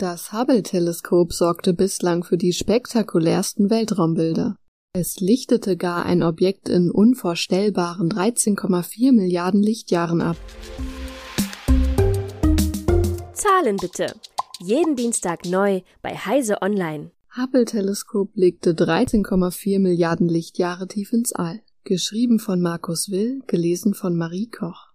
Das Hubble-Teleskop sorgte bislang für die spektakulärsten Weltraumbilder. Es lichtete gar ein Objekt in unvorstellbaren 13,4 Milliarden Lichtjahren ab. Zahlen bitte. Jeden Dienstag neu bei Heise Online. Hubble-Teleskop blickte 13,4 Milliarden Lichtjahre tief ins All. Geschrieben von Markus Will, gelesen von Marie Koch.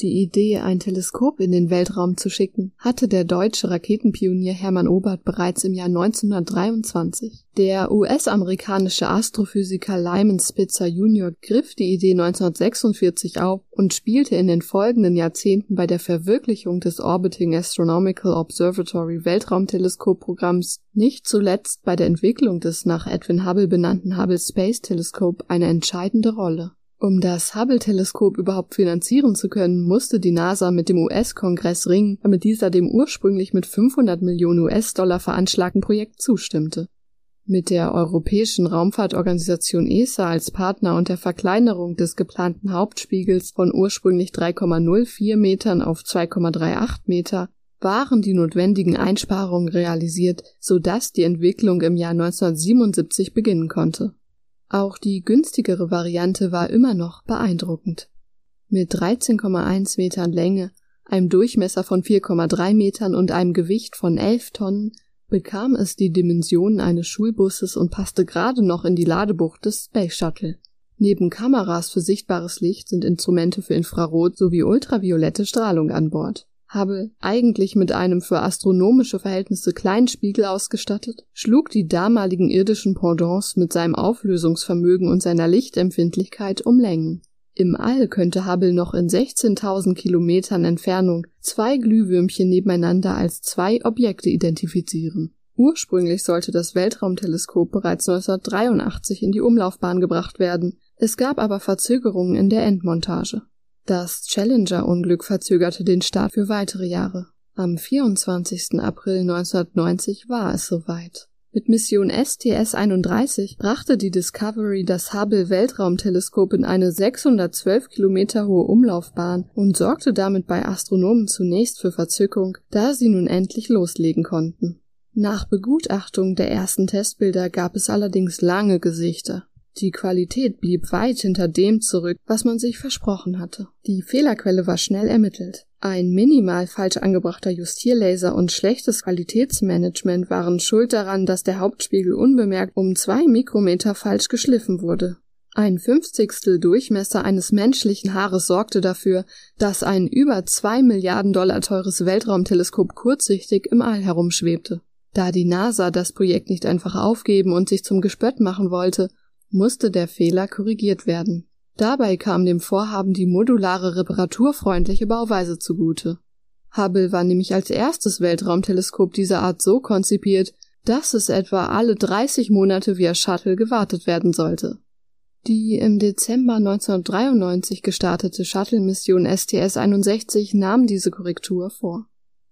Die Idee, ein Teleskop in den Weltraum zu schicken, hatte der deutsche Raketenpionier Hermann Obert bereits im Jahr 1923. Der US-amerikanische Astrophysiker Lyman Spitzer Jr. griff die Idee 1946 auf und spielte in den folgenden Jahrzehnten bei der Verwirklichung des Orbiting Astronomical Observatory Weltraumteleskopprogramms, nicht zuletzt bei der Entwicklung des nach Edwin Hubble benannten Hubble Space Telescope eine entscheidende Rolle. Um das Hubble-Teleskop überhaupt finanzieren zu können, musste die NASA mit dem US-Kongress ringen, damit dieser dem ursprünglich mit 500 Millionen US-Dollar veranschlagten Projekt zustimmte. Mit der Europäischen Raumfahrtorganisation ESA als Partner und der Verkleinerung des geplanten Hauptspiegels von ursprünglich 3,04 Metern auf 2,38 Meter waren die notwendigen Einsparungen realisiert, sodass die Entwicklung im Jahr 1977 beginnen konnte auch die günstigere Variante war immer noch beeindruckend. Mit 13,1 Metern Länge, einem Durchmesser von 4,3 Metern und einem Gewicht von 11 Tonnen bekam es die Dimensionen eines Schulbusses und passte gerade noch in die Ladebucht des Space Shuttle. Neben Kameras für sichtbares Licht sind Instrumente für Infrarot sowie ultraviolette Strahlung an Bord. Hubble, eigentlich mit einem für astronomische Verhältnisse kleinen Spiegel ausgestattet, schlug die damaligen irdischen Pendants mit seinem Auflösungsvermögen und seiner Lichtempfindlichkeit um Längen. Im All könnte Hubble noch in 16.000 Kilometern Entfernung zwei Glühwürmchen nebeneinander als zwei Objekte identifizieren. Ursprünglich sollte das Weltraumteleskop bereits 1983 in die Umlaufbahn gebracht werden. Es gab aber Verzögerungen in der Endmontage. Das Challenger-Unglück verzögerte den Start für weitere Jahre. Am 24. April 1990 war es soweit. Mit Mission STS-31 brachte die Discovery das Hubble-Weltraumteleskop in eine 612 Kilometer hohe Umlaufbahn und sorgte damit bei Astronomen zunächst für Verzückung, da sie nun endlich loslegen konnten. Nach Begutachtung der ersten Testbilder gab es allerdings lange Gesichter. Die Qualität blieb weit hinter dem zurück, was man sich versprochen hatte. Die Fehlerquelle war schnell ermittelt. Ein minimal falsch angebrachter Justierlaser und schlechtes Qualitätsmanagement waren schuld daran, dass der Hauptspiegel unbemerkt um zwei Mikrometer falsch geschliffen wurde. Ein Fünfzigstel Durchmesser eines menschlichen Haares sorgte dafür, dass ein über zwei Milliarden Dollar teures Weltraumteleskop kurzsichtig im All herumschwebte. Da die NASA das Projekt nicht einfach aufgeben und sich zum Gespött machen wollte, musste der Fehler korrigiert werden. Dabei kam dem Vorhaben die modulare reparaturfreundliche Bauweise zugute. Hubble war nämlich als erstes Weltraumteleskop dieser Art so konzipiert, dass es etwa alle 30 Monate via Shuttle gewartet werden sollte. Die im Dezember 1993 gestartete Shuttle-Mission STS-61 nahm diese Korrektur vor.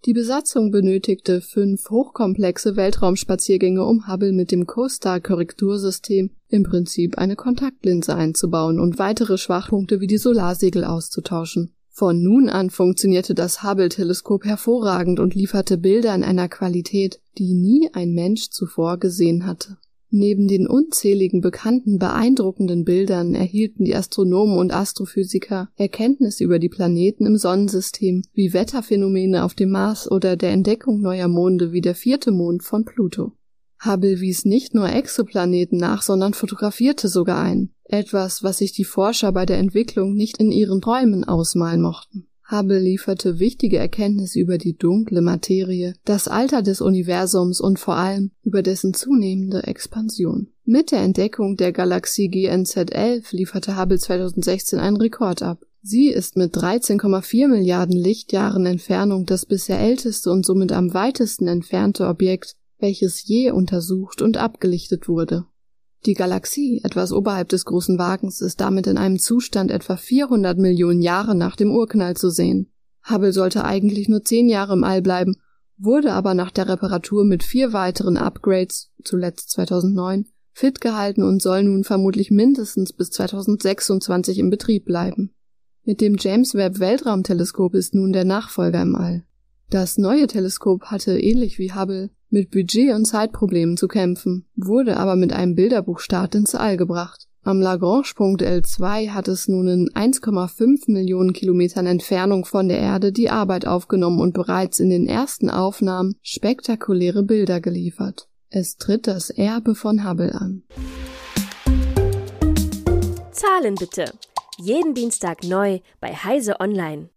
Die Besatzung benötigte fünf hochkomplexe Weltraumspaziergänge, um Hubble mit dem CoStar-Korrektursystem im Prinzip eine Kontaktlinse einzubauen und weitere Schwachpunkte wie die Solarsegel auszutauschen. Von nun an funktionierte das Hubble-Teleskop hervorragend und lieferte Bilder in einer Qualität, die nie ein Mensch zuvor gesehen hatte. Neben den unzähligen bekannten beeindruckenden Bildern erhielten die Astronomen und Astrophysiker Erkenntnisse über die Planeten im Sonnensystem, wie Wetterphänomene auf dem Mars oder der Entdeckung neuer Monde wie der vierte Mond von Pluto. Hubble wies nicht nur Exoplaneten nach, sondern fotografierte sogar einen, etwas, was sich die Forscher bei der Entwicklung nicht in ihren Träumen ausmalen mochten. Hubble lieferte wichtige Erkenntnisse über die dunkle Materie, das Alter des Universums und vor allem über dessen zunehmende Expansion. Mit der Entdeckung der Galaxie GNZ11 lieferte Hubble 2016 einen Rekord ab. Sie ist mit 13,4 Milliarden Lichtjahren Entfernung das bisher älteste und somit am weitesten entfernte Objekt, welches je untersucht und abgelichtet wurde. Die Galaxie, etwas oberhalb des großen Wagens, ist damit in einem Zustand etwa 400 Millionen Jahre nach dem Urknall zu sehen. Hubble sollte eigentlich nur zehn Jahre im All bleiben, wurde aber nach der Reparatur mit vier weiteren Upgrades, zuletzt 2009, fit gehalten und soll nun vermutlich mindestens bis 2026 im Betrieb bleiben. Mit dem James Webb Weltraumteleskop ist nun der Nachfolger im All. Das neue Teleskop hatte ähnlich wie Hubble mit Budget- und Zeitproblemen zu kämpfen, wurde aber mit einem Bilderbuchstart ins All gebracht. Am Lagrange-Punkt L2 hat es nun in 1,5 Millionen Kilometern Entfernung von der Erde die Arbeit aufgenommen und bereits in den ersten Aufnahmen spektakuläre Bilder geliefert. Es tritt das Erbe von Hubble an. Zahlen bitte. Jeden Dienstag neu bei Heise Online.